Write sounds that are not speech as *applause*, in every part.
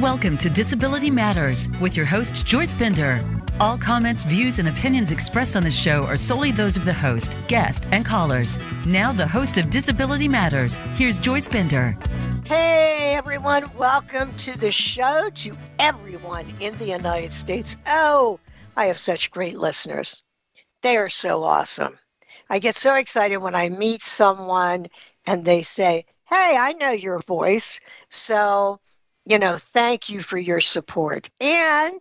Welcome to Disability Matters with your host, Joyce Bender. All comments, views, and opinions expressed on the show are solely those of the host, guest, and callers. Now, the host of Disability Matters, here's Joyce Bender. Hey, everyone. Welcome to the show, to everyone in the United States. Oh, I have such great listeners. They are so awesome. I get so excited when I meet someone and they say, Hey, I know your voice. So, you know, thank you for your support. And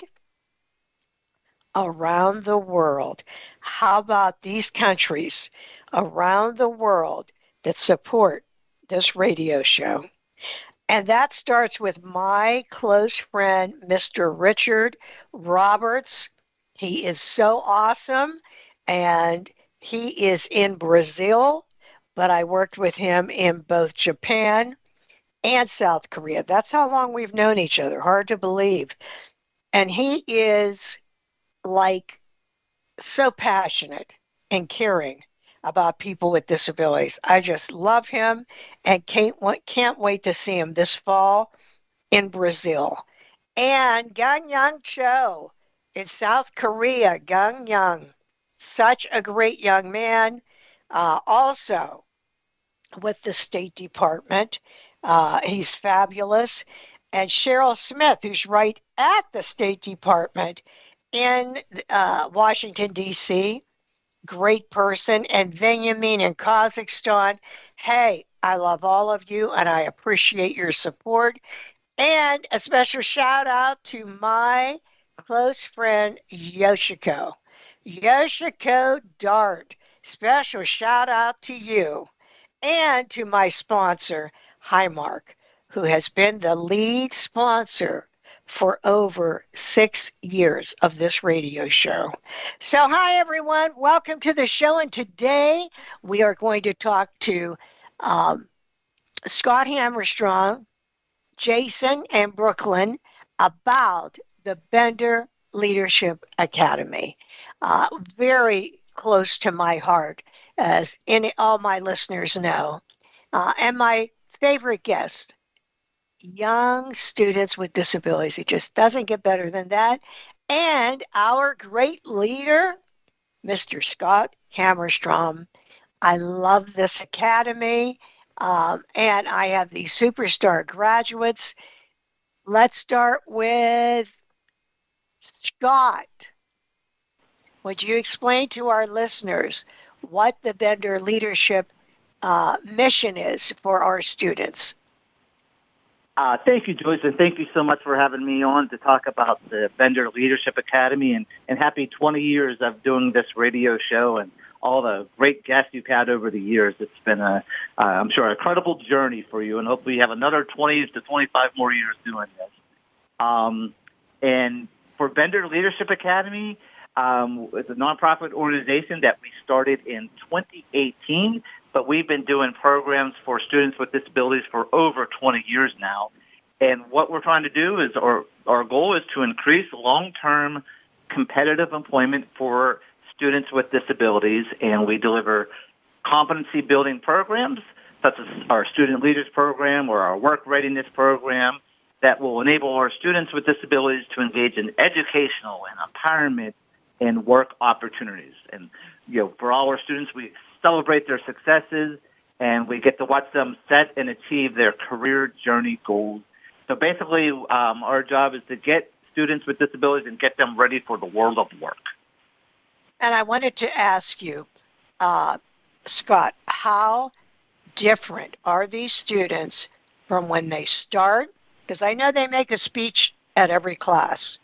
around the world, how about these countries around the world that support this radio show? And that starts with my close friend, Mr. Richard Roberts. He is so awesome. And he is in Brazil, but I worked with him in both Japan and South Korea. That's how long we've known each other. Hard to believe. And he is like so passionate and caring about people with disabilities. I just love him and can't can't wait to see him this fall in Brazil. And Gang Young Cho in South Korea. Gang Young, such a great young man. Uh, also with the State Department uh, he's fabulous. And Cheryl Smith, who's right at the State Department in uh, Washington, D.C., great person. And Benjamin in Kazakhstan. Hey, I love all of you and I appreciate your support. And a special shout out to my close friend, Yoshiko. Yoshiko Dart. Special shout out to you and to my sponsor, Highmark, who has been the lead sponsor for over six years of this radio show. So, hi everyone, welcome to the show. And today we are going to talk to um, Scott Hammerstrom, Jason, and Brooklyn about the Bender Leadership Academy. Uh, very close to my heart, as any, all my listeners know. Uh, and my favorite guest young students with disabilities. It just doesn't get better than that. And our great leader, Mr. Scott Hammerstrom. I love this academy. Um, and I have these superstar graduates. Let's start with Scott. Would you explain to our listeners what the Bender Leadership uh, mission is for our students. Uh, thank you, Joyce, and thank you so much for having me on to talk about the Bender Leadership Academy and, and happy 20 years of doing this radio show and all the great guests you've had over the years. It's been a, uh, I'm sure, a credible journey for you, and hopefully you have another 20 to 25 more years doing this. Um, and for Bender Leadership Academy, um, it's a nonprofit organization that we started in 2018 but we've been doing programs for students with disabilities for over 20 years now. And what we're trying to do is, or our goal is to increase long-term competitive employment for students with disabilities, and we deliver competency building programs such as our student leaders program or our work readiness program that will enable our students with disabilities to engage in educational and empowerment and work opportunities. And you know, for all our students, we celebrate their successes, and we get to watch them set and achieve their career journey goals. So basically, um, our job is to get students with disabilities and get them ready for the world of work. And I wanted to ask you, uh, Scott, how different are these students from when they start? Because I know they make a speech at every class.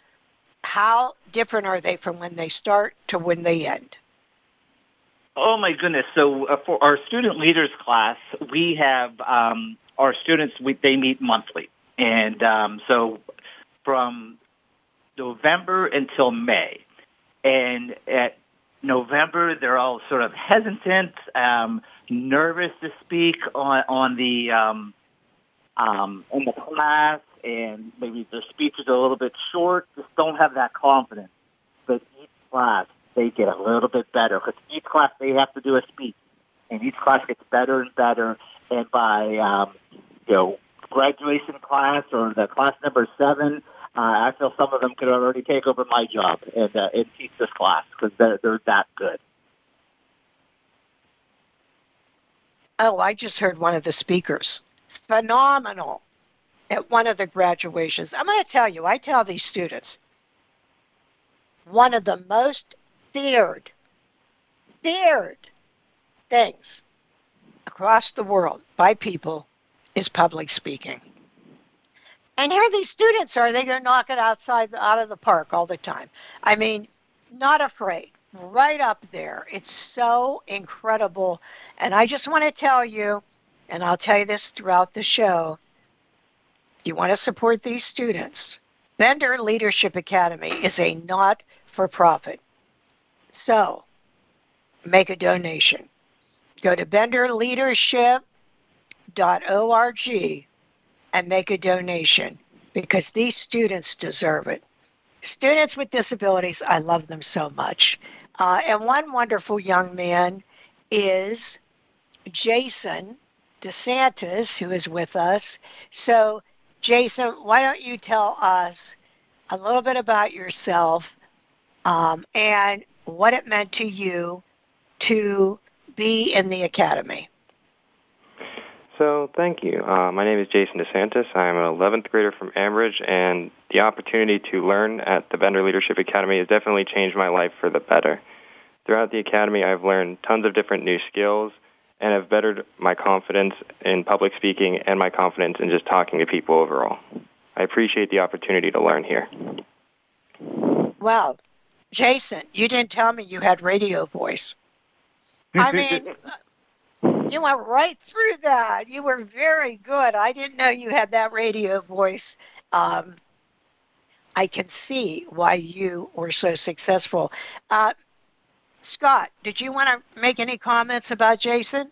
How different are they from when they start to when they end? Oh my goodness! So uh, for our student leaders class, we have um, our students. We, they meet monthly, and um, so from November until May, and at November they're all sort of hesitant, um, nervous to speak on on the um, um, in the class, and maybe their speech is a little bit short. Just don't have that confidence. But each class they get a little bit better because each class they have to do a speech, and each class gets better and better. and by um, you know graduation class or the class number seven, uh, I feel some of them could already take over my job and, uh, and teach this class because they're, they're that good. Oh, I just heard one of the speakers. Phenomenal at one of the graduations. I'm going to tell you, I tell these students, one of the most feared, feared things across the world by people is public speaking. And here these students are, going to knock it outside out of the park all the time. I mean, not afraid, right up there. It's so incredible. And I just want to tell you, and I'll tell you this throughout the show, you want to support these students. Bender Leadership Academy is a not for profit. So make a donation. Go to benderleadership.org and make a donation because these students deserve it. Students with disabilities, I love them so much. Uh, and one wonderful young man is Jason DeSantis, who is with us. So, Jason, why don't you tell us a little bit about yourself um, and what it meant to you to be in the academy? So, thank you. Uh, my name is Jason DeSantis. I'm an 11th grader from Ambridge, and the opportunity to learn at the Bender Leadership Academy has definitely changed my life for the better. Throughout the academy, I've learned tons of different new skills and have bettered my confidence in public speaking and my confidence in just talking to people overall. I appreciate the opportunity to learn here. Well, Jason, you didn't tell me you had radio voice. *laughs* I mean, you went right through that. You were very good. I didn't know you had that radio voice. Um, I can see why you were so successful. Uh, Scott, did you want to make any comments about Jason?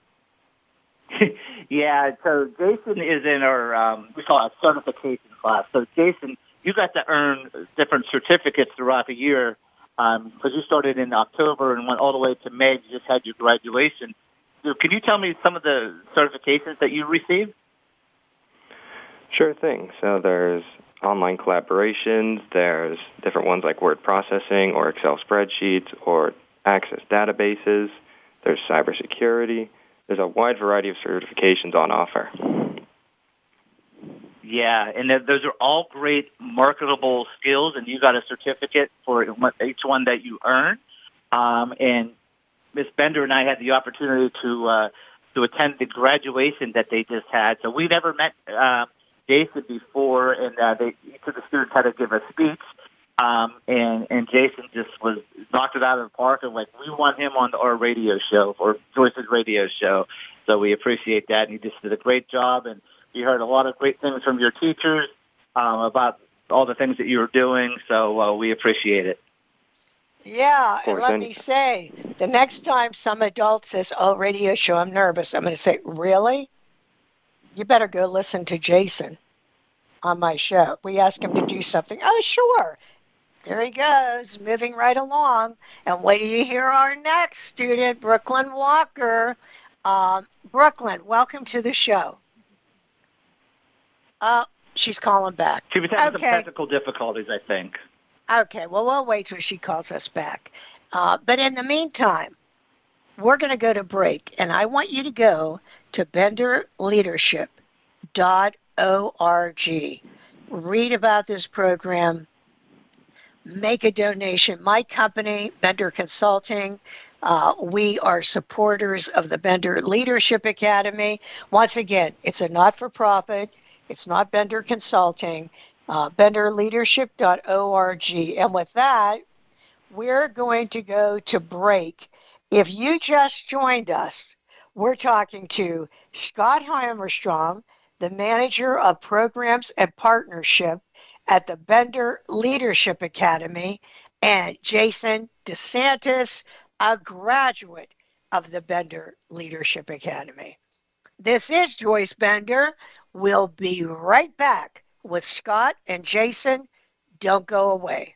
*laughs* yeah, so Jason is in our, um, we call it a certification class. So Jason, you got to earn different certificates throughout the year because um, you started in October and went all the way to May. You just had your graduation. So can you tell me some of the certifications that you received? Sure thing. So there's online collaborations. There's different ones like word processing or Excel spreadsheets or access databases. There's cybersecurity. There's a wide variety of certifications on offer. Yeah, and those are all great marketable skills, and you got a certificate for each one that you earn. Um, and Miss Bender and I had the opportunity to uh, to attend the graduation that they just had. So we never met uh, Jason before, and uh, they, each of the students had to give a speech. Um, and and Jason just was knocked it out of the park, and like we want him on our radio show or Joyce's radio show. So we appreciate that, and he just did a great job. And we heard a lot of great things from your teachers um, about all the things that you were doing. So uh, we appreciate it. Yeah, and let me say, the next time some adult says, "Oh, radio show, I'm nervous," I'm going to say, "Really? You better go listen to Jason on my show." We ask him to do something. Oh, sure. There he goes, moving right along. And wait till you hear our next student, Brooklyn Walker. Um, Brooklyn, welcome to the show. Oh, she's calling back. She was having okay. some technical difficulties, I think. Okay, well, we'll wait till she calls us back. Uh, but in the meantime, we're going to go to break, and I want you to go to benderleadership.org. Read about this program make a donation. My company, Bender Consulting, uh, we are supporters of the Bender Leadership Academy. Once again, it's a not for profit, it's not Bender Consulting, uh, benderleadership.org. And with that, we're going to go to break. If you just joined us, we're talking to Scott Hammerstrom, the manager of programs and partnership at the Bender Leadership Academy, and Jason DeSantis, a graduate of the Bender Leadership Academy. This is Joyce Bender. We'll be right back with Scott and Jason. Don't go away.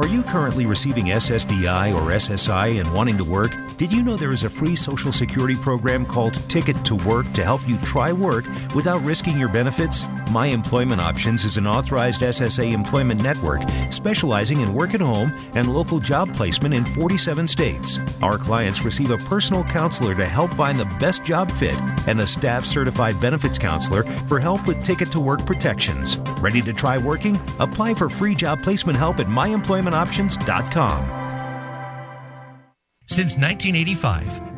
Are you currently receiving SSDI or SSI and wanting to work? Did you know there is a free Social Security program called Ticket to Work to help you try work without risking your benefits? My Employment Options is an authorized SSA employment network specializing in work at home and local job placement in 47 states. Our clients receive a personal counselor to help find the best job fit and a staff certified benefits counselor for help with Ticket to Work protections. Ready to try working? Apply for free job placement help at myemployment employmentoptions.com. Since 1985,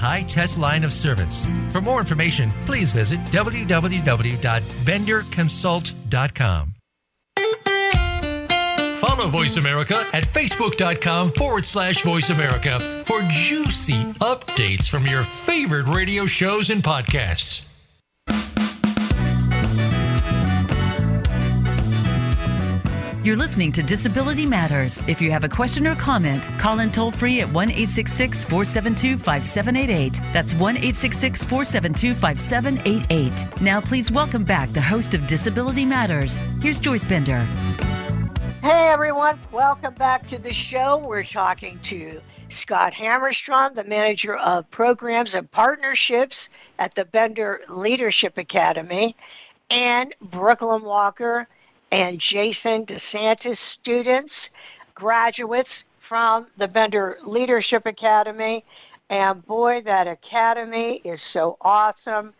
high test line of service. For more information, please visit www.benderconsult.com. Follow Voice America at facebook.com forward slash voice America for juicy updates from your favorite radio shows and podcasts. You're listening to Disability Matters. If you have a question or comment, call in toll free at 1 866 472 5788. That's 1 866 472 5788. Now, please welcome back the host of Disability Matters. Here's Joyce Bender. Hey, everyone. Welcome back to the show. We're talking to Scott Hammerstrom, the manager of programs and partnerships at the Bender Leadership Academy, and Brooklyn Walker and Jason DeSantis students, graduates from the Bender Leadership Academy. And boy, that academy is so awesome.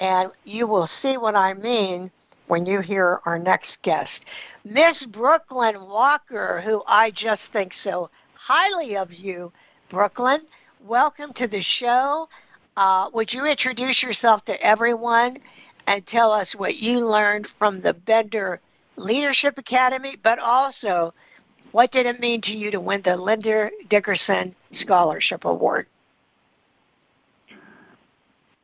And you will see what I mean when you hear our next guest. Miss Brooklyn Walker, who I just think so highly of you, Brooklyn. Welcome to the show. Uh, would you introduce yourself to everyone and tell us what you learned from the Bender Leadership Academy, but also what did it mean to you to win the Linda Dickerson Scholarship Award?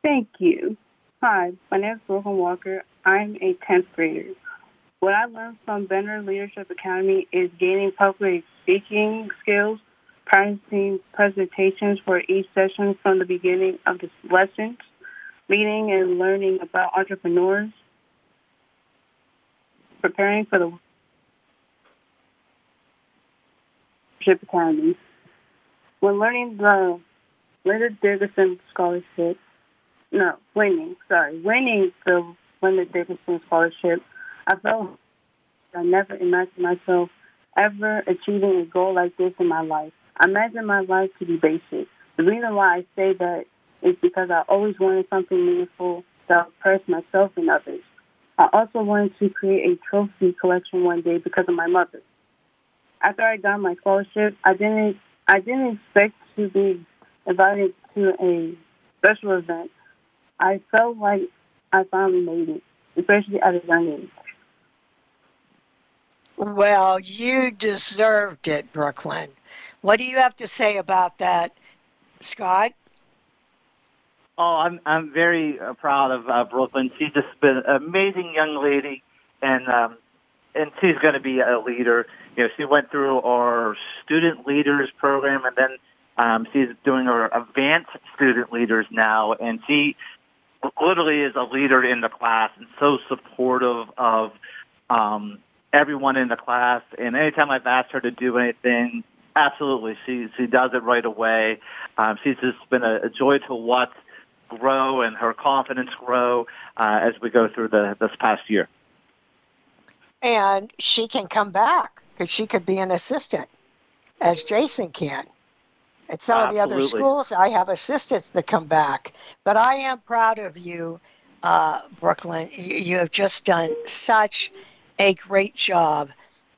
Thank you. Hi, my name is Brooklyn Walker. I'm a 10th grader. What I learned from Bender Leadership Academy is gaining public speaking skills, practicing presentations for each session from the beginning of the lessons, meeting and learning about entrepreneurs, preparing for the Leadership Academy. When learning the Linda Dickerson Scholarship, no, winning, sorry, winning the Linda Dickerson Scholarship, I felt I never imagined myself ever achieving a goal like this in my life. I imagine my life to be basic. The reason why I say that is because I always wanted something meaningful that would press myself and others. I also wanted to create a trophy collection one day because of my mother. After I got my scholarship, I didn't I didn't expect to be invited to a special event. I felt like I finally made it, especially at a young age. Well, you deserved it, Brooklyn. What do you have to say about that, Scott? Oh, I'm I'm very uh, proud of uh, Brooklyn. She's just been an amazing young lady, and um, and she's going to be a leader. You know, she went through our student leaders program, and then um, she's doing our advanced student leaders now, and she literally is a leader in the class and so supportive of um, everyone in the class. And anytime I've asked her to do anything, absolutely, she she does it right away. Um, she's just been a, a joy to watch grow and her confidence grow uh, as we go through the this past year. And she can come back because she could be an assistant, as Jason can. At some Absolutely. of the other schools, I have assistants that come back. But I am proud of you, uh, Brooklyn. You, you have just done such a great job.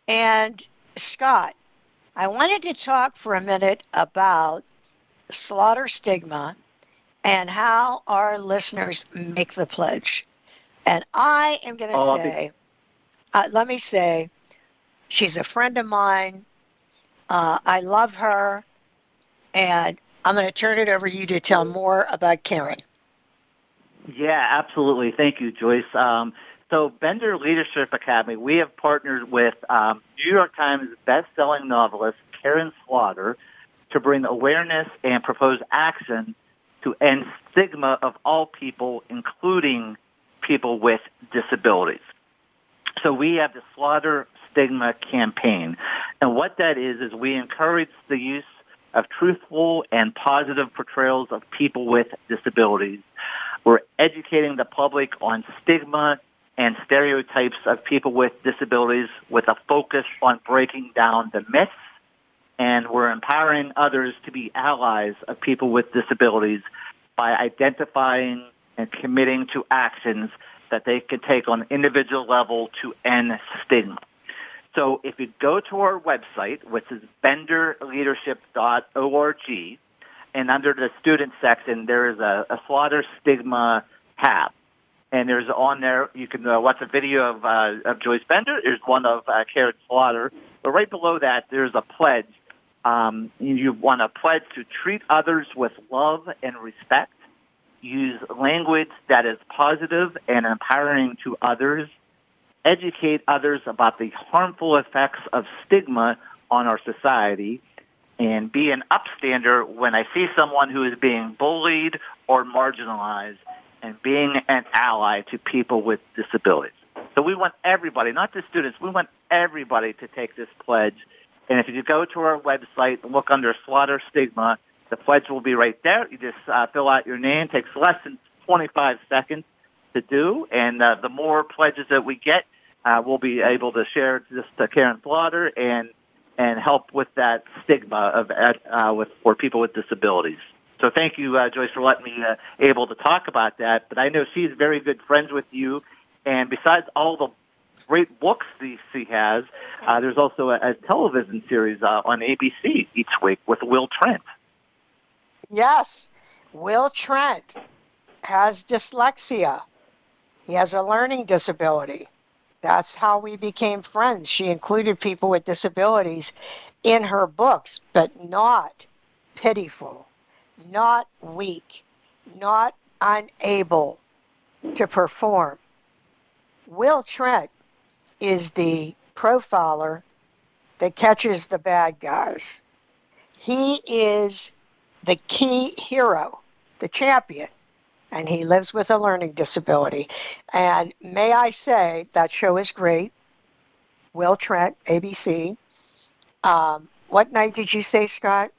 And Scott, I wanted to talk for a minute about slaughter stigma and how our listeners make the pledge. And I am going to Oh, I'll say, uh, let me say, she's a friend of mine. Uh, I love her. And I'm going to turn it over to you to tell more about Karin. Yeah, absolutely. Thank you, Joyce. Um, so, Bender Leadership Academy, we have partnered with um, New York Times best-selling novelist Karin Slaughter to bring awareness and propose action to end stigma of all people, including people with disabilities. So we have the Slaughter Stigma Campaign. And what that is, is we encourage the use of truthful and positive portrayals of people with disabilities. We're educating the public on stigma and stereotypes of people with disabilities with a focus on breaking down the myths and we're empowering others to be allies of people with disabilities by identifying and committing to actions that they can take on an individual level to end stigma. So if you go to our website, which is benderleadership.org, and under the student section, there is a, a slaughter stigma tab. And there's on there, you can uh, watch a video of, uh, of Joyce Bender. There's one of uh, Karin Slaughter. But right below that, there's a pledge. Um, you want to pledge to treat others with love and respect, use language that is positive and empowering to others, educate others about the harmful effects of stigma on our society, and be an upstander when I see someone who is being bullied or marginalized and being an ally to people with disabilities. So we want everybody, not just students, we want everybody to take this pledge. And if you go to our website and look under Slaughter Stigma, the pledge will be right there. You just uh, fill out your name. It takes less than 25 seconds to do. And uh, the more pledges that we get, uh, we'll be able to share this to Karin Slaughter and and help with that stigma of uh, with for people with disabilities. So thank you, uh, Joyce, for letting me uh, able to talk about that. But I know she's very good friends with you, and besides all the great books that she has, uh, there's also a, a television series uh, on ABC each week with Will Trent. Yes, Will Trent has dyslexia. He has a learning disability. That's how we became friends. She included people with disabilities in her books, but not pitiful, not weak, not unable to perform. Will Trent is the profiler that catches the bad guys. He is the key hero, the champion, and he lives with a learning disability. And may I say, that show is great. Will Trent, ABC. Um, what night did you say, Scott?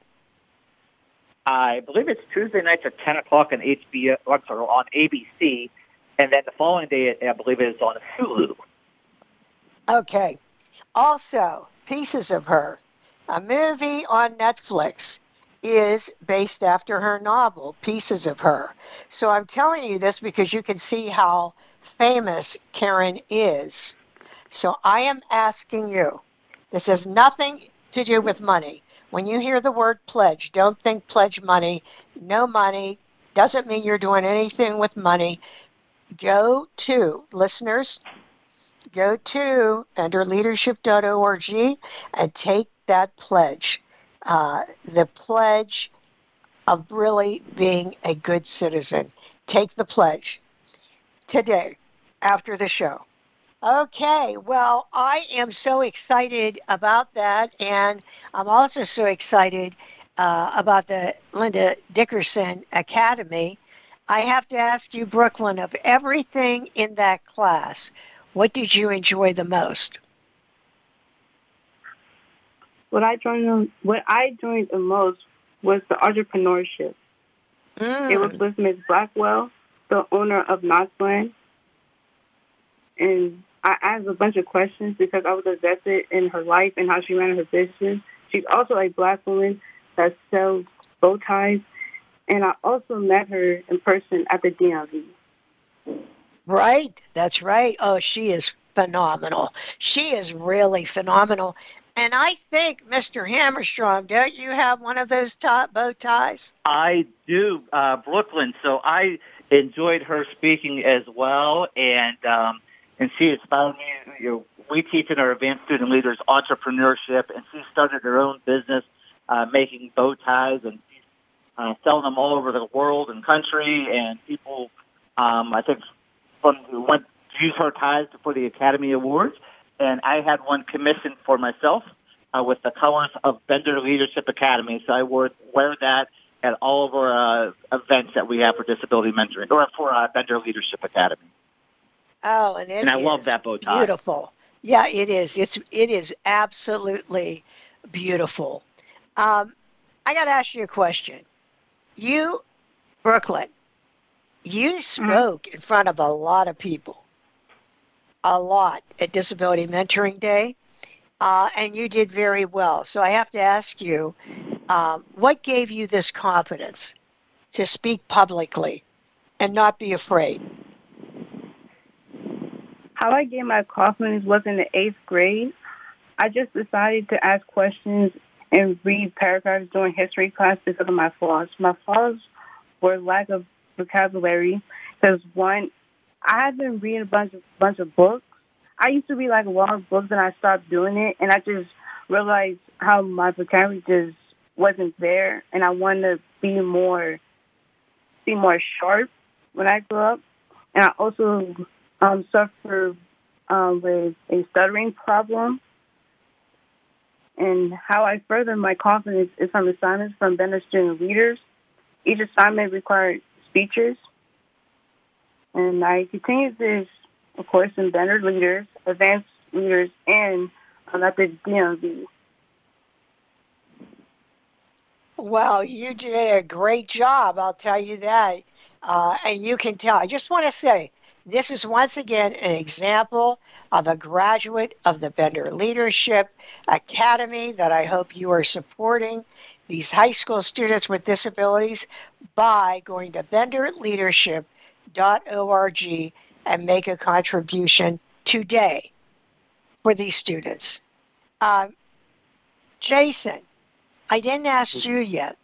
I believe it's Tuesday nights at 10 o'clock on HBO, I'm sorry, on ABC, and then the following day, I believe it is on Hulu. Okay. Also, Pieces of Her, a movie on Netflix, is based after her novel, Pieces of Her. So I'm telling you this because you can see how famous Karin is. So I am asking you, this has nothing to do with money. When you hear the word pledge, don't think pledge money. No money doesn't mean you're doing anything with money. Go to, listeners, go to benderleadership.org and take that pledge. Uh, the pledge of really being a good citizen. Take the pledge today after the show. Okay, well, I am so excited about that, and I'm also so excited uh, about the Linda Dickerson Academy. I have to ask you, Brooklyn, of everything in that class, what did you enjoy the most? What I joined, what I joined the most was the entrepreneurship. Mm. It was with Ms. Blackwell, the owner of Knotzland, and I asked a bunch of questions because I was invested in her life and how she ran her business. She's also a black woman that sells bow ties, and I also met her in person at the DMV. Right, that's right. Oh, she is phenomenal. She is really phenomenal. And I think, Mr. Hammerstrom, don't you have one of those top bow ties? I do, uh, Brooklyn. So I enjoyed her speaking as well, and um, and she inspired me. You know, we teach in our advanced student leaders entrepreneurship, and she started her own business uh, making bow ties and uh, selling them all over the world and country. And people, um, I think, from went to use her ties for the Academy Awards. And I had one commissioned for myself uh, with the colors of Bender Leadership Academy. So I wore, wear that at all of our uh, events that we have for disability mentoring or for uh, Bender Leadership Academy. Oh, and it and I is love that bow tie. Beautiful. Yeah, it is. It's it is absolutely beautiful. Um, I got to ask you a question. You, Brooklyn, you spoke in front of a lot of people, a lot at Disability Mentoring Day, uh, and you did very well. So I have to ask you, um, what gave you this confidence to speak publicly and not be afraid? How I gained my confidence was in the eighth grade. I just decided to ask questions and read paragraphs during history class because of my flaws. My flaws were lack of vocabulary because one, I had been reading a bunch of bunch of books. I used to read like a lot of books and I stopped doing it and I just realized how my vocabulary just wasn't there and I wanted to be more be more sharp when I grew up. And I also um, suffer um, with a stuttering problem. And how I further my confidence is from assignments from Bender student leaders. Each assignment required speeches. And I continue this, of course, in Bender leaders, advanced leaders, and at the DMV. Well, you did a great job, I'll tell you that. Uh, and you can tell. I just want to say, this is once again an example of a graduate of the Bender Leadership Academy that I hope you are supporting these high school students with disabilities by going to benderleadership.org and make a contribution today for these students. Um, Jason, I didn't ask you yet.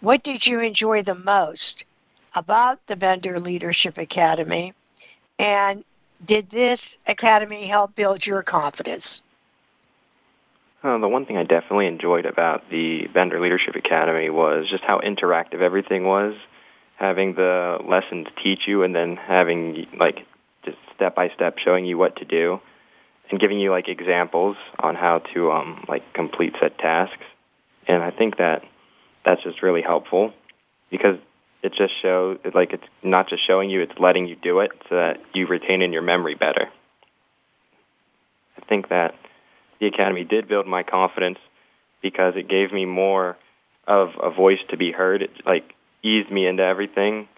What did you enjoy the most about the Bender Leadership Academy? And did this academy help build your confidence? Uh, the one thing I definitely enjoyed about the Bender Leadership Academy was just how interactive everything was. Having the lessons teach you, and then having like just step by step showing you what to do, and giving you like examples on how to um, like complete said tasks. And I think that that's just really helpful because it just shows like it's not just showing you it's letting you do it so that you retain in your memory better i think that the academy did build my confidence because it gave me more of a voice to be heard. It like eased me into everything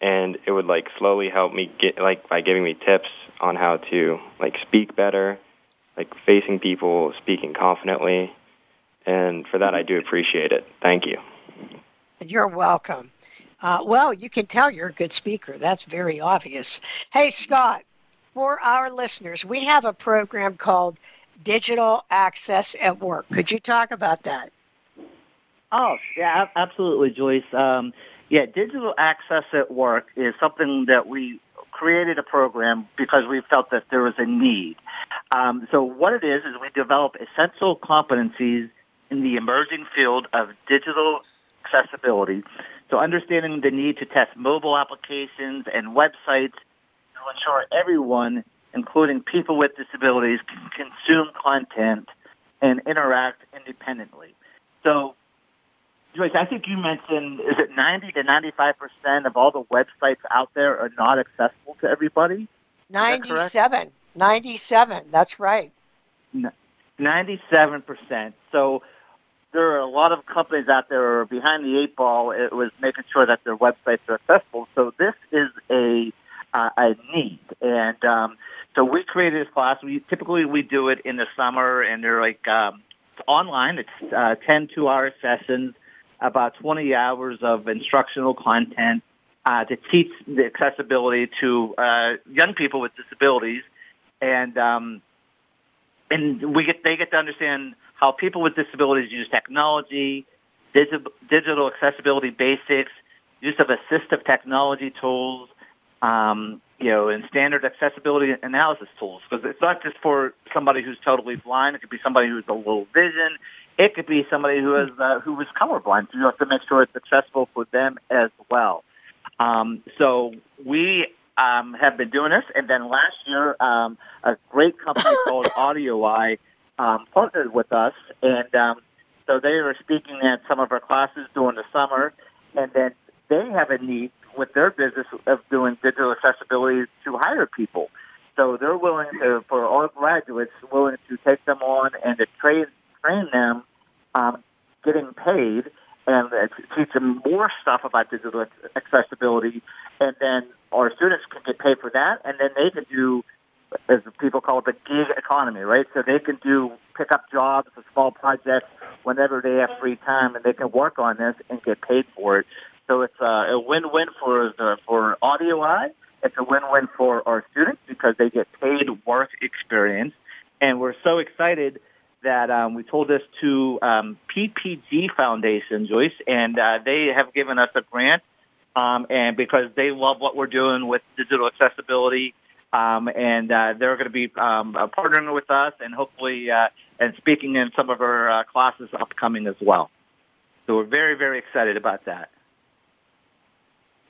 and it would like slowly help me get like by giving me tips on how to like speak better like facing people speaking confidently. And for that i do appreciate it. Thank you. You're welcome. Uh, well, you can tell you're a good speaker. That's very obvious. Hey, Scott, for our listeners, we have a program called Digital Access at Work. Could you talk about that? Oh, yeah, absolutely, Joyce. Um, yeah, Digital Access at Work is something that we created a program because we felt that there was a need. Um, so what it is is we develop essential competencies in the emerging field of digital accessibility so understanding the need to test mobile applications and websites to ensure everyone, including people with disabilities, can consume content and interact independently. So, Joyce, I think you mentioned, is it 90 to 95% of all the websites out there are not accessible to everybody? 97. 97, that's right. 97%. So there are a lot of companies out there who are behind the eight ball. It was making sure that their websites are accessible. So this is a uh, a need, and um, so we created this class. We typically we do it in the summer, and they're like um, it's online. It's uh, 10 two-hour sessions, about 20 hours of instructional content uh, to teach the accessibility to uh, young people with disabilities, and um, and we get they get to understand how people with disabilities use technology, digi- digital accessibility basics, use of assistive technology tools, um, you know, and standard accessibility analysis tools. Because it's not just for somebody who's totally blind. It could be somebody who's a low vision. It could be somebody who is uh, who is colorblind. So you have to make sure it's accessible for them as well. Um, so we um, have been doing this, and then last year, um, a great company *laughs* called AudioEye um, partnered with us, and um, so they were speaking at some of our classes during the summer, and then they have a need with their business of doing digital accessibility to hire people. So they're willing to, for all graduates, willing to take them on and to train train them, um, getting paid, and uh, teach them more stuff about digital accessibility. And then our students can get paid for that, and then they can do, as people call it, the gig economy, right? So they can do pick up jobs, small projects, whenever they have free time, and they can work on this and get paid for it. So it's a win-win for the for AudioEye. It's a win-win for our students because they get paid work experience, and we're so excited that um, we told this to um, PPG Foundation, Joyce, and uh, they have given us a grant, um, and because they love what we're doing with digital accessibility, um, and uh, they're going to be um, uh, partnering with us, and hopefully, uh, and speaking in some of our uh, classes upcoming as well. So we're very, very excited about that.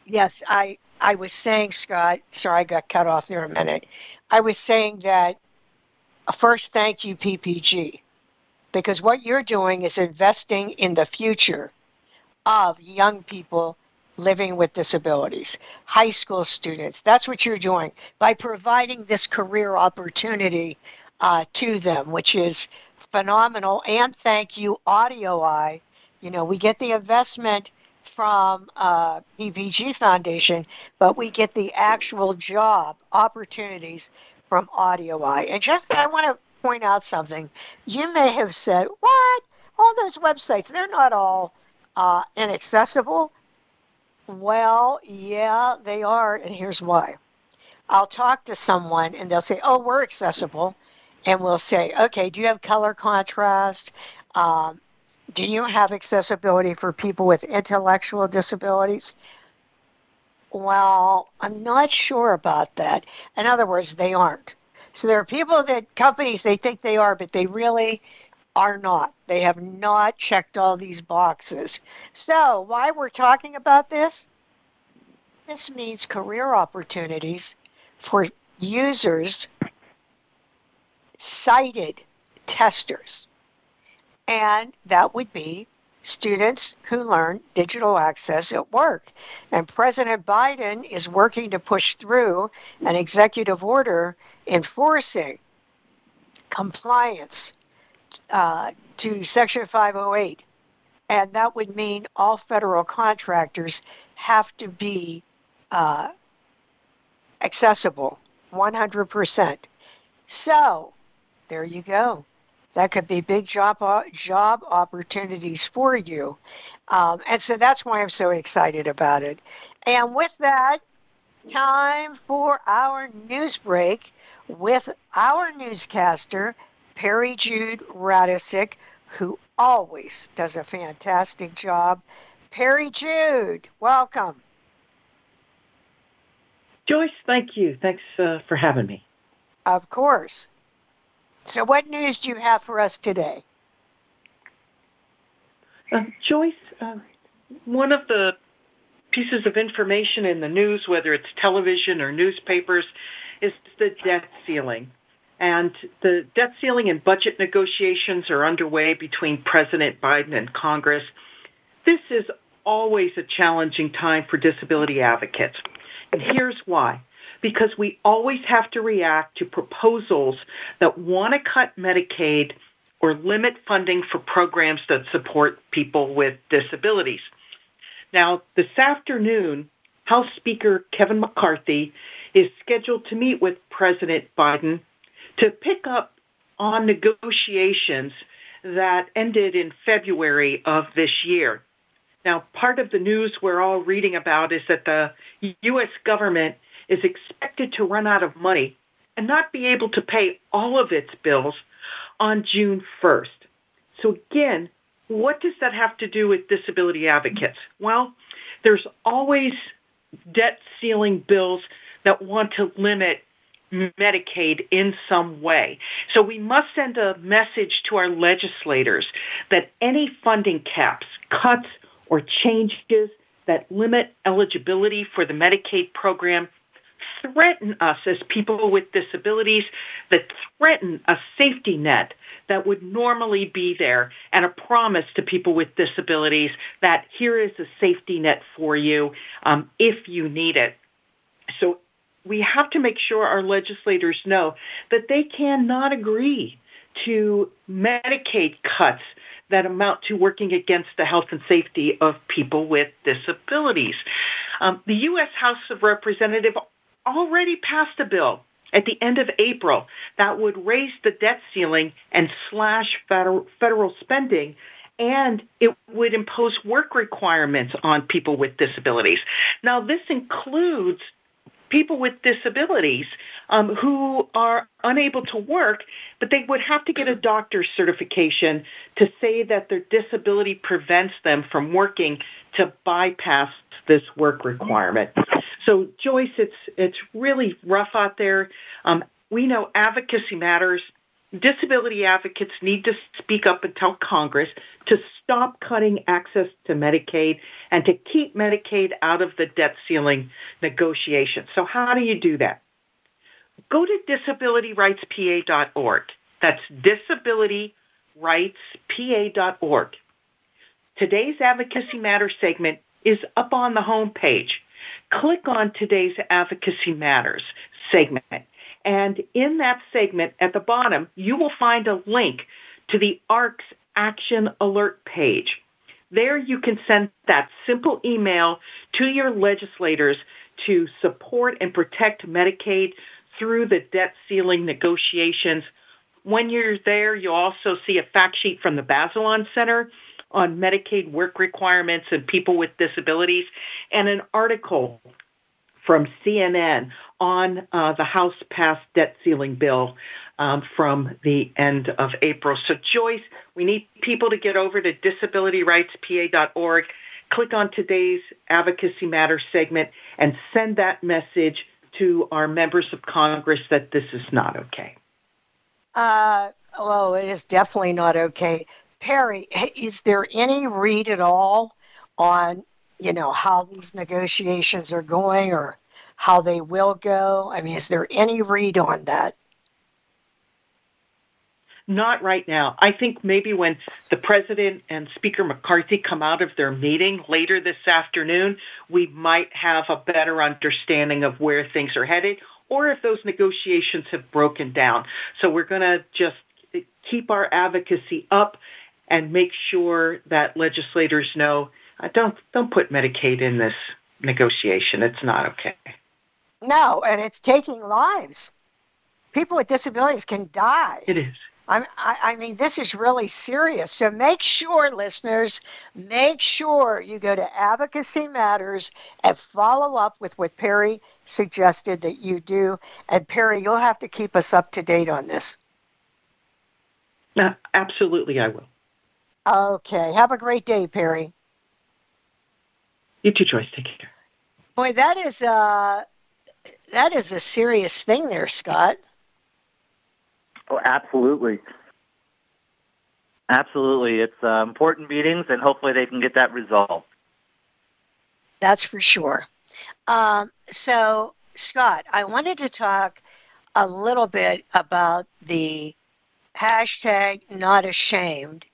Yes, I I was saying, Scott. Sorry, I got cut off there a minute. I was saying that uh, first, thank you, PPG, because what you're doing is investing in the future of young people living with disabilities, high school students. That's what you're doing by providing this career opportunity uh, to them, which is phenomenal. And thank you, AudioEye. You know, we get the investment from uh, PPG Foundation, but we get the actual job opportunities from AudioEye. And just I want to point out something. You may have said, "What? All those websites? They're not all uh, inaccessible." Well, yeah, they are, and here's why. I'll talk to someone, and they'll say, "Oh, we're accessible," and we'll say, "Okay, do you have color contrast?" Um, do you have accessibility for people with intellectual disabilities? Well, I'm not sure about that. In other words, they aren't. So there are people that companies they think they are, but they really are not. They have not checked all these boxes. So, why we're talking about this? This means career opportunities for users sighted testers and that would be students who learn digital access at work. And President Biden is working to push through an executive order enforcing compliance uh, to Section 508. And that would mean all federal contractors have to be uh, accessible 100%. So, there you go that could be big job job opportunities for you. Um, and so that's why I'm so excited about it. And with that, time for our news break with our newscaster, Perry Jude Radisic, who always does a fantastic job. Perry Jude, welcome. Joyce, thank you. Thanks uh, for having me. Of course. So, what news do you have for us today? Uh, Joyce, uh, one of the pieces of information in the news, whether it's television or newspapers, is the debt ceiling. And the debt ceiling and budget negotiations are underway between President Biden and Congress. This is always a challenging time for disability advocates. And here's why because we always have to react to proposals that want to cut Medicaid or limit funding for programs that support people with disabilities. Now, this afternoon, House Speaker Kevin McCarthy is scheduled to meet with President Biden to pick up on negotiations that ended in February of this year. Now, part of the news we're all reading about is that the U.S. government is expected to run out of money and not be able to pay all of its bills on June 1st. So again, what does that have to do with disability advocates? Well, there's always debt ceiling bills that want to limit Medicaid in some way. So we must send a message to our legislators that any funding caps, cuts, or changes that limit eligibility for the Medicaid program threaten us as people with disabilities, that threaten a safety net that would normally be there and a promise to people with disabilities that here is a safety net for you um, if you need it. So we have to make sure our legislators know that they cannot agree to Medicaid cuts that amount to working against the health and safety of people with disabilities. Um, the U.S. House of Representatives already passed a bill at the end of April that would raise the debt ceiling and slash federal, federal spending and it would impose work requirements on people with disabilities. Now, this includes people with disabilities um, who are unable to work, but they would have to get a doctor's certification to say that their disability prevents them from working to bypass this work requirement. So, Joyce, it's it's really rough out there. Um, we know advocacy matters disability advocates need to speak up and tell Congress to stop cutting access to Medicaid and to keep Medicaid out of the debt ceiling negotiations. So how do you do that? Go to disabilityrightspa.org. That's disabilityrightspa.org. Today's Advocacy Matters segment is up on the homepage. Click on today's Advocacy Matters segment and in that segment at the bottom, you will find a link to the ARC's Action Alert page. There you can send that simple email to your legislators to support and protect Medicaid through the debt ceiling negotiations. When you're there, you'll also see a fact sheet from the Bazelon Center on Medicaid work requirements and people with disabilities and an article from CNN on uh, the House passed debt ceiling bill um, from the end of April. So, Joyce, we need people to get over to disabilityrightspa.org, click on today's Advocacy Matters segment, and send that message to our members of Congress that this is not okay. Uh, well, it is definitely not okay. Perry, is there any read at all on you know, how these negotiations are going or how they will go? I mean, is there any read on that? Not right now. I think maybe when the president and Speaker McCarthy come out of their meeting later this afternoon, we might have a better understanding of where things are headed or if those negotiations have broken down. So we're going to just eh, keep our advocacy up and make sure that legislators know uh, don't don't put Medicaid in this negotiation. It's not okay. No, and it's taking lives. People with disabilities can die. It is. I, I mean, this is really serious. So make sure, listeners, make sure you go to Advocacy Matters and follow up with what Perry suggested that you do. And Perry, you'll have to keep us up to date on this. Absolutely, I will. Okay. Have a great day, Perry. You too, Joyce. Take care. Boy, that is uh, that is a serious thing, there, Scott. Oh, absolutely. Absolutely. It's uh, important meetings, and hopefully they can get that resolved. That's for sure. Um, so, Scott, I wanted to talk a little bit about the hashtag not ashamed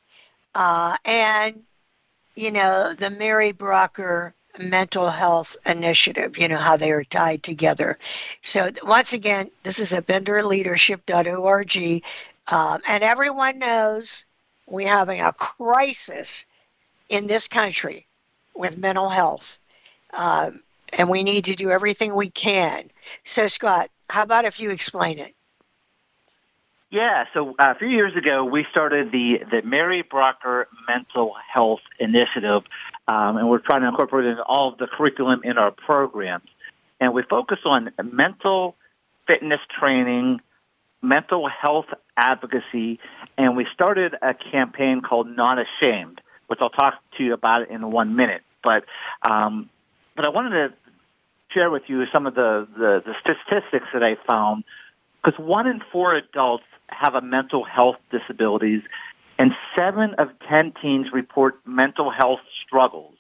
uh, and, you know, the Mary Brougher mental health initiative, you know, how they are tied together. So, once again, this is at benderleadership.org. Um, and everyone knows we're having a crisis in this country with mental health. Um, and we need to do everything we can. So, Scott, how about if you explain it? Yeah, so uh, a few years ago, we started the, the Mary Brougher Mental Health Initiative, um, and we're trying to incorporate it in all of the curriculum in our programs. And we focus on mental fitness training, mental health advocacy, and we started a campaign called Not Ashamed, which I'll talk to you about in one minute. But um, but I wanted to share with you some of the, the, the statistics that I found because one in four adults have a mental health disabilities and seven of ten teens report mental health struggles.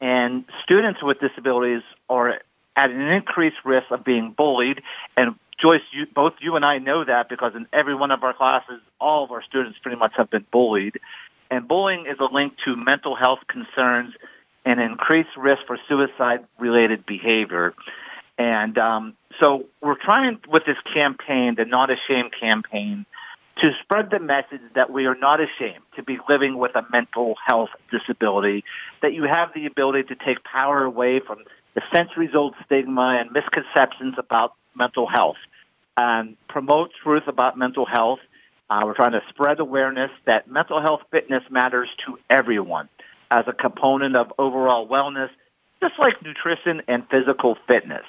And students with disabilities are at an increased risk of being bullied. And Joyce, you, both you and I know that because in every one of our classes, all of our students pretty much have been bullied. And bullying is a link to mental health concerns and increased risk for suicide-related behavior. And um, so we're trying with this campaign, the Not Ashamed campaign, to spread the message that we are not ashamed to be living with a mental health disability, that you have the ability to take power away from the centuries-old stigma and misconceptions about mental health, and promote truth about mental health. Uh, we're trying to spread awareness that mental health fitness matters to everyone as a component of overall wellness, just like nutrition and physical fitness.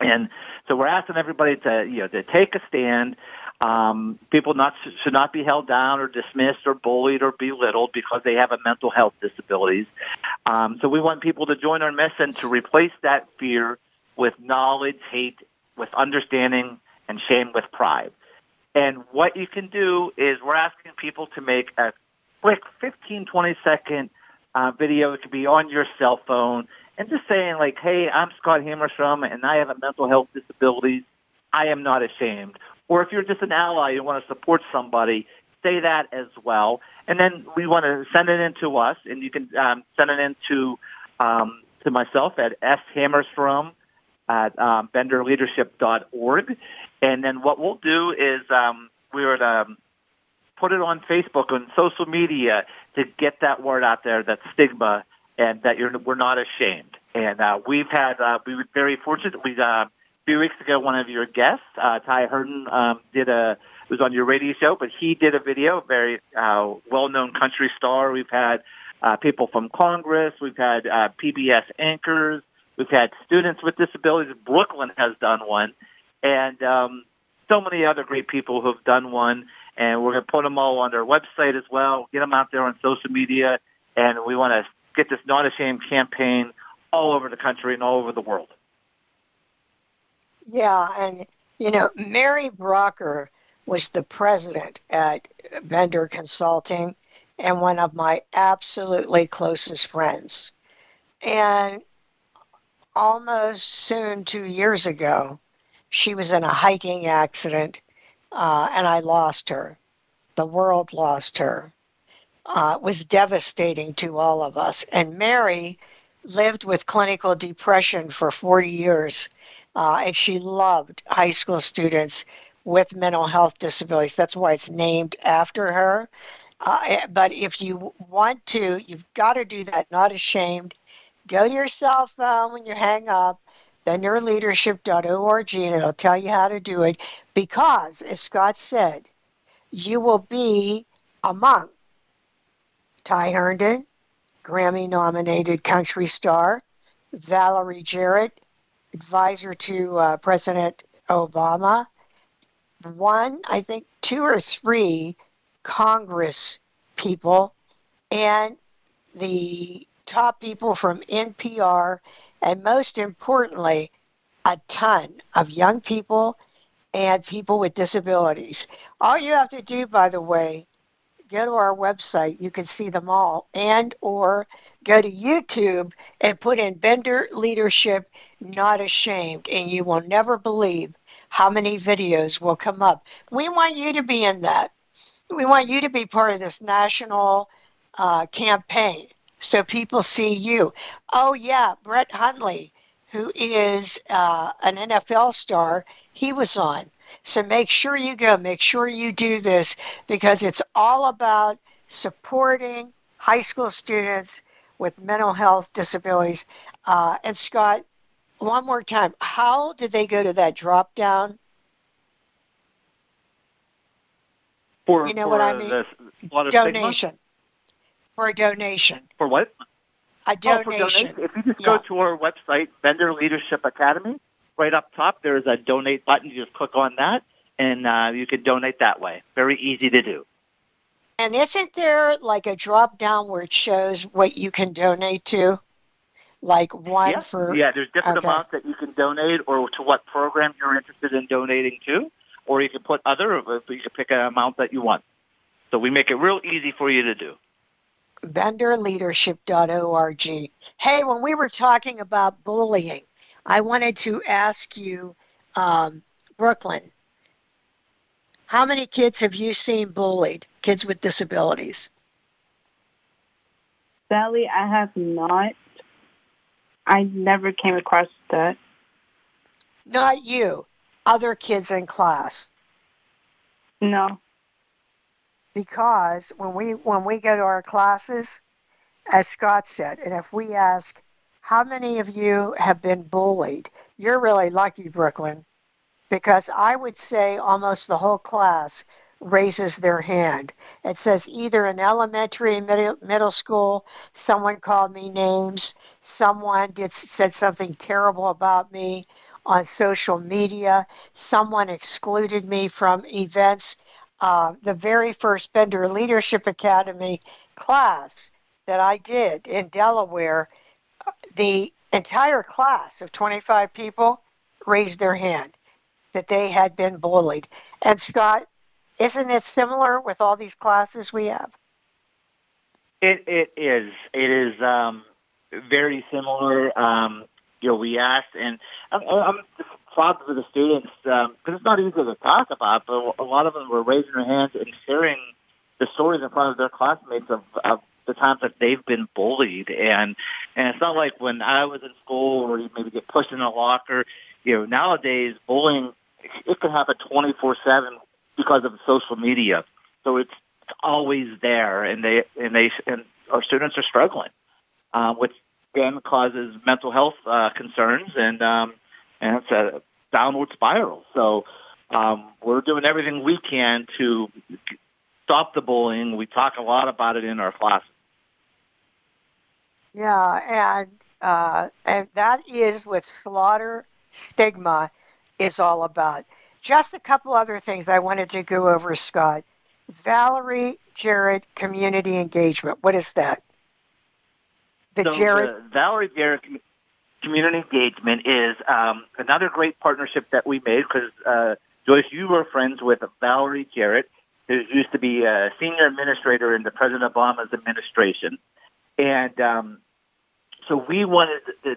And so we're asking everybody to, you know, to take a stand. Um, people not should not be held down or dismissed or bullied or belittled because they have a mental health disabilities. Um, so we want people to join our mission to replace that fear with knowledge, hate with understanding, and shame with pride. And what you can do is we're asking people to make a quick 15, 20 second uh, video. It could be on your cell phone and just saying like, hey, I'm Scott Hammerstrom and I have a mental health disabilities. I am not ashamed. Or if you're just an ally, you want to support somebody, say that as well. And then we want to send it in to us, and you can um, send it in to, um, to myself at shammerstrom at um, benderleadership.org. And then what we'll do is um, we would um, put it on Facebook and social media to get that word out there, that stigma, and that you're, we're not ashamed. And uh, we've had, uh, we were very fortunate. We uh, a few weeks ago, one of your guests, uh, Ty Herndon, um, did a was on your radio show, but he did a video. Very uh, well-known country star. We've had uh, people from Congress. We've had uh, PBS anchors. We've had students with disabilities. Brooklyn has done one, and um, so many other great people who have done one. And we're going to put them all on their website as well. Get them out there on social media, and we want to get this Not Ashamed campaign all over the country and all over the world. Yeah, and you know, Mary Brougher was the president at Bender Consulting and one of my absolutely closest friends. And almost soon two years ago, she was in a hiking accident uh, and I lost her. The world lost her. Uh, was devastating to all of us. And Mary lived with clinical depression for 40 years uh, and she loved high school students with mental health disabilities. That's why it's named after her. Uh, eh, but if you want to, you've got to do that. Not ashamed. Go to your cell phone when you hang up, benderleadership.org, and it'll tell you how to do it. Because, as Scott said, you will be among Ty Herndon, Grammy nominated country star, Valerie Jarrett, advisor to uh, President Obama, one, I think, two or three Congress people, and the top people from NPR, and most importantly, a ton of young people and people with disabilities. All you have to do, by the way, go to our website. You can see them all, and or go to YouTube and put in Bender Leadership Not Ashamed, and you will never believe how many videos will come up. We want you to be in that. We want you to be part of this national uh, campaign so people see you. Oh, yeah, Brett Hundley, who is uh, an NFL star, he was on. So make sure you go, make sure you do this because it's all about supporting high school students with mental health disabilities. Uh, and Scott, one more time, how did they go to that drop down? For, you know for what I mean? donation. For a donation. For what? A donation. Oh, donation. If you just yeah. go to our website, Bender Leadership Academy, right up top, there's a donate button. You just click on that, and uh, you can donate that way. Very easy to do. And isn't there like a drop down where it shows what you can donate to? Like one yeah. for yeah. There's different okay. amounts that you can donate, or to what program you're interested in donating to, or you can put other. You can pick an amount that you want. So we make it real easy for you to do. benderleadership.org. Hey, when we were talking about bullying, I wanted to ask you, um, Brooklyn, how many kids have you seen bullied? Kids with disabilities? Sadly, I have not. I never came across that. Not you, other kids in class. No. Because when we when we go to our classes, as Scott said, and if we ask how many of you have been bullied, you're really lucky, Brooklyn, because I would say almost the whole class raises their hand. It says either in elementary and middle, middle school, someone called me names, someone did said something terrible about me on social media, someone excluded me from events. Uh, the very first Bender Leadership Academy class that I did in Delaware, the entire class of 25 people raised their hand that they had been bullied. And Scott, isn't it similar with all these classes we have? It it is. It is um, very similar. Um, you know, we asked, and I'm, I'm proud for the students because um, it's not easy to talk about, but a lot of them were raising their hands and sharing the stories in front of their classmates of, of the times that they've been bullied, and and it's not like when I was in school or you maybe get pushed in a locker. You know, nowadays bullying it can happen twenty four seven because of social media. So it's, it's always there, and they and they and our students are struggling, um, which again causes mental health uh, concerns, and um, and it's a downward spiral. So um, we're doing everything we can to stop the bullying. We talk a lot about it in our classes. Yeah, and uh, and that is what slaughter stigma is all about. Just a couple other things I wanted to go over, Scott. Valerie Jarrett Community Engagement. What is that? The so Jarrett the Valerie Jarrett Community Engagement is um, another great partnership that we made because uh, Joyce, you were friends with Valerie Jarrett, who used to be a senior administrator in the President Obama's administration, and um, so we wanted to,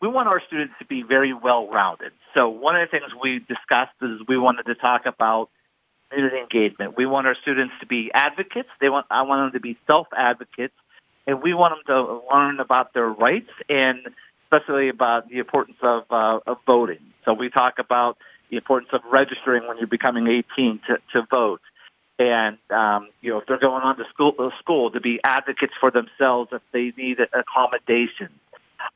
we want our students to be very well rounded. So one of the things we discussed is we wanted to talk about community engagement. We want our students to be advocates. They want I want them to be self advocates, and we want them to learn about their rights and especially about the importance of uh, of voting. So we talk about the importance of registering when you're becoming 18 to, to vote. And um, you know, if they're going on to school, to school, to be advocates for themselves if they need accommodation.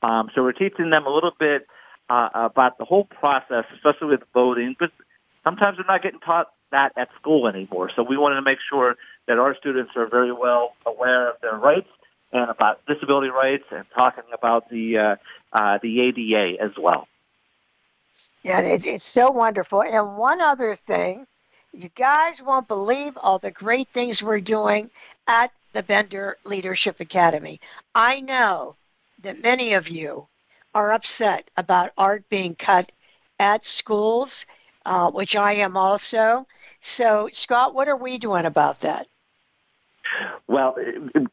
Um, so we're teaching them a little bit uh, about the whole process, especially with voting, but sometimes they're not getting taught that at school anymore. So we wanted to make sure that our students are very well aware of their rights and about disability rights and talking about the uh, uh, the ADA as well. Yeah, it's so wonderful. And one other thing, you guys won't believe all the great things we're doing at the Bender Leadership Academy. I know that many of you are upset about art being cut at schools, uh, which I am also. So, Scott, what are we doing about that? Well,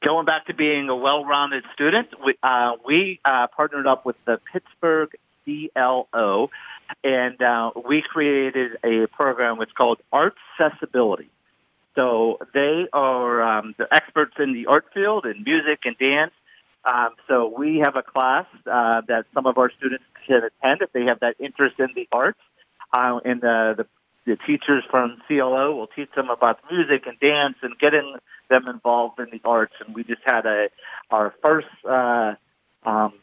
going back to being a well-rounded student, we, uh, we uh, partnered up with the Pittsburgh CLO, and uh, we created a program which called Art Accessibility. So they are um, the experts in the art field in music and dance. Um, so we have a class uh, that some of our students can attend if they have that interest in the arts. Uh, and the, the the teachers from CLO will teach them about music and dance and getting them involved in the arts. And we just had a our first uh, um,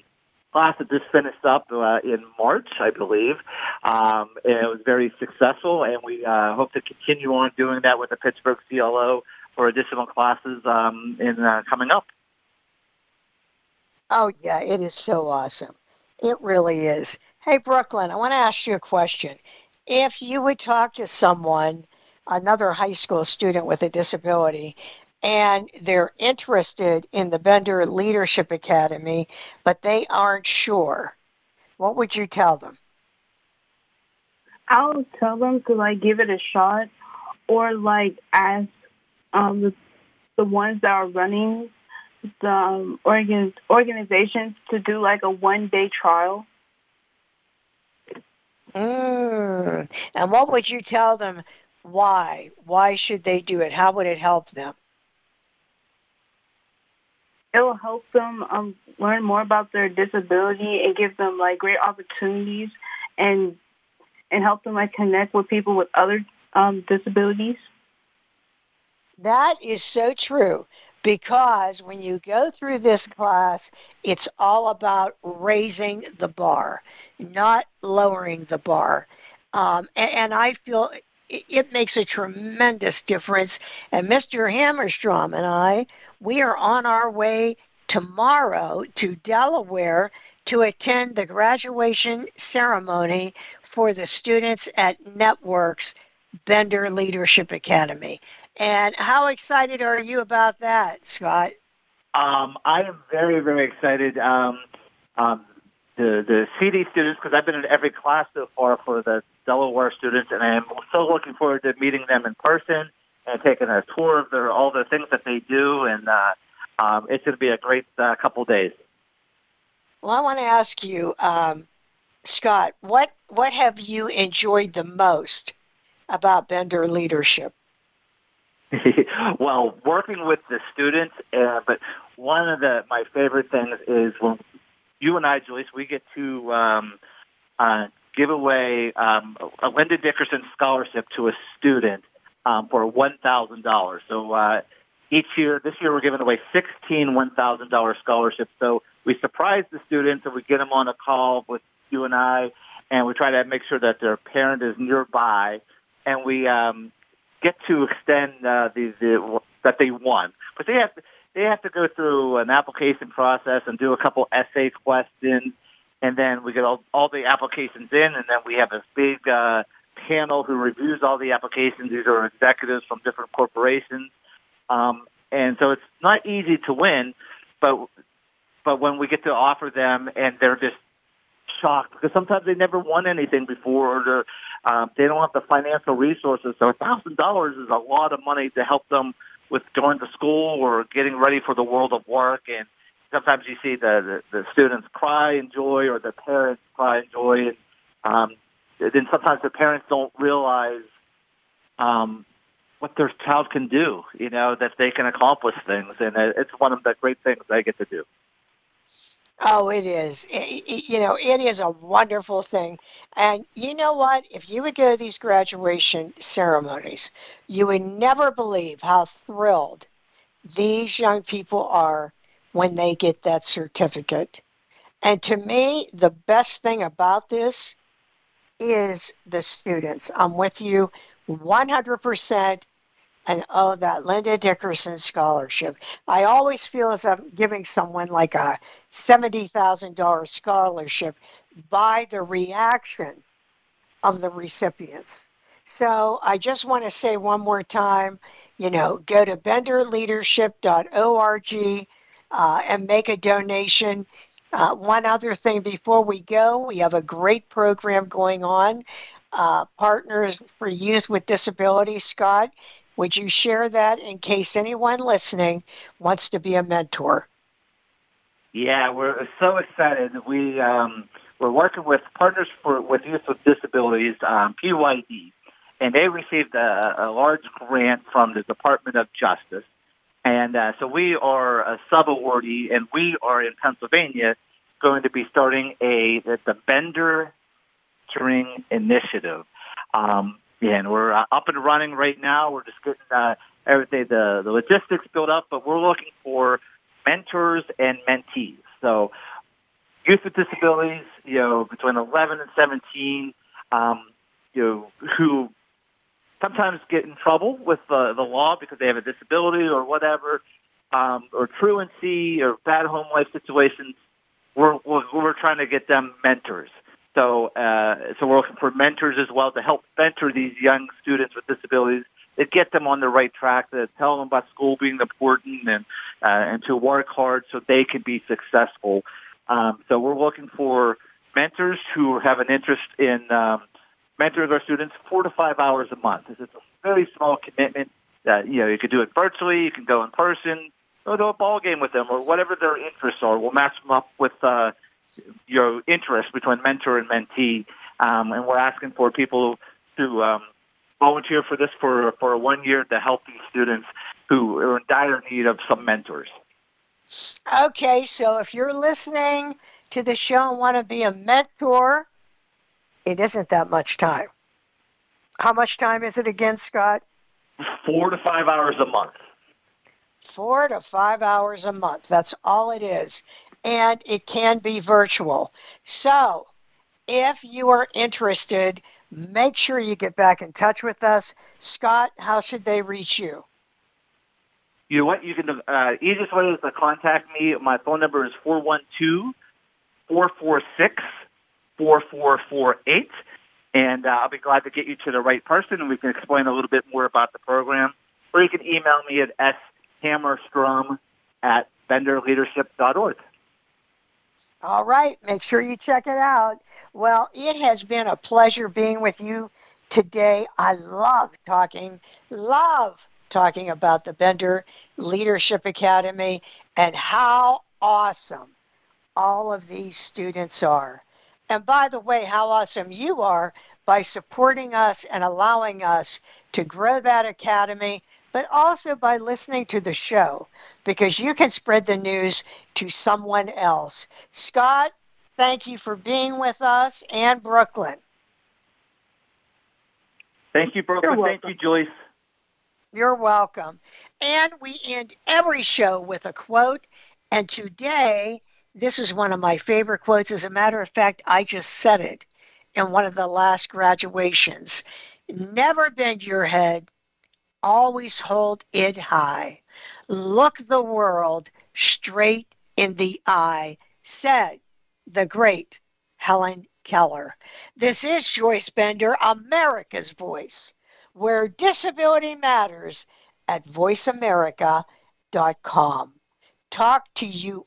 class that just finished up uh, in March, I believe, um, and it was very successful. And we uh, hope to continue on doing that with the Pittsburgh CLO for additional classes um, in uh, coming up. Oh yeah, it is so awesome. It really is. Hey Brooklyn, I want to ask you a question. If you would talk to someone, another high school student with a disability, and they're interested in the Bender Leadership Academy, but they aren't sure, what would you tell them? I'll tell them to like give it a shot, or like ask um, the the ones that are running the um, organ, organizations to do like a one day trial. Mm. And what would you tell them? Why? Why should they do it? How would it help them? It will help them um, learn more about their disability and give them like great opportunities and and help them like connect with people with other um, disabilities. That is so true because when you go through this class, it's all about raising the bar, not lowering the bar. Um, and, and, I feel it, makes a tremendous difference. And Mr. Hammerstrom and I, we are on our way tomorrow to Delaware to attend the graduation ceremony for the students at Networks Bender Leadership Academy. And how excited are you about that, Scott? Um, I am very, very excited. Um, um, the the CD students, because I've been in every class so far for the Delaware students, and I am so looking forward to meeting them in person and taking a tour of their all the things that they do, and uh, um, it's going to be a great uh, couple days. Well, I want to ask you, um, Scott, what what have you enjoyed the most about Bender leadership? *laughs* well, working with the students, uh, but one of the my favorite things is when you and I, Joyce, we get to um, uh, give away um, a Linda Dickerson scholarship to a student um, for one thousand dollars. So uh, each year, this year we're giving away sixteen one thousand dollars scholarships. So we surprise the students and we get them on a call with you and I, and we try to make sure that their parent is nearby, and we um, get to extend uh, the, the that they won. But they have to, they have to go through an application process and do a couple essay questions, and then we get all, all the applications in, and then we have this big uh, panel who reviews all the applications. These are executives from different corporations, um, and so it's not easy to win, but but when we get to offer them and they're just shocked because sometimes they never won anything before or they're, um, they don't have the financial resources. So a thousand dollars is a lot of money to help them with going to school or getting ready for the world of work. And sometimes you see the, the, the students cry in joy or the parents cry in joy. And um, then sometimes the parents don't realize um, what their child can do, you know, that they can accomplish things. And it's one of the great things I get to do. Oh, it is. It, you know, it is a wonderful thing. And you know what? If you would go to these graduation ceremonies, you would never believe how thrilled these young people are when they get that certificate. And to me, the best thing about this is the students. I'm with you 100% and oh, that Linda Dickerson scholarship. I always feel as I'm giving someone like a $70,000 scholarship by the reaction of the recipients. So I just want to say one more time, you know, go to benderleadership.org uh, and make a donation. Uh, one other thing before we go, we have a great program going on. Uh, Partners for Youth with Disabilities, Scott. Would you share that in case anyone listening wants to be a mentor? Yeah, we're so excited. We um, we're working with Partners for with Youth with Disabilities, um, PYD, and they received a, a large grant from the Department of Justice, and uh, so we are a sub awardee, and we are in Pennsylvania going to be starting a the Bender Mentoring Initiative. Um, and we're uh, up and running right now. We're just getting uh, everything, the, the logistics built up, but we're looking for mentors and mentees. So youth with disabilities, you know, between 11 and 17, um, you know, who sometimes get in trouble with uh, the law because they have a disability or whatever, um, or truancy or bad home life situations. We're, we're, we're trying to get them mentors. So, uh, so we're looking for mentors as well to help mentor these young students with disabilities that get them on the right track, that tell them about school being important and uh, and to work hard so they can be successful. Um, so we're looking for mentors who have an interest in um, mentoring our students four to five hours a month. It's a very small commitment. That you know you could do it virtually, you can go in person, go to a ball game with them, or whatever their interests are. We'll match them up with uh, your interest between mentor and mentee, um, and we're asking for people to um, volunteer for this for for one year to help these students who are in dire need of some mentors. Okay, so if you're listening to the show and want to be a mentor, it isn't that much time. How much time is it again, Scott? Four to five hours a month. Four to five hours a month. That's all it is. And it can be virtual. So if you are interested, make sure you get back in touch with us. Scott, how should they reach you? You know what? You can, uh, easiest way is to contact me. My phone number is 412 446 4448. And uh, I'll be glad to get you to the right person and we can explain a little bit more about the program. Or you can email me at shammerstrom at benderleadership.org. All right, make sure you check it out. Well, it has been a pleasure being with you today. I love talking, love talking about the Bender Leadership Academy and how awesome all of these students are. And by the way, how awesome you are by supporting us and allowing us to grow that academy, but also by listening to the show because you can spread the news to someone else. Scott, thank you for being with us and Brooklyn. Thank you, Brooklyn. Thank you, Joyce. You're welcome. And we end every show with a quote. And today, this is one of my favorite quotes. As a matter of fact, I just said it in one of the last graduations. Never bend your head, always hold it high. Look the world straight in the eye, said the great Helen Keller. This is Joyce Bender, America's Voice where disability matters at voiceamerica.com. Talk to you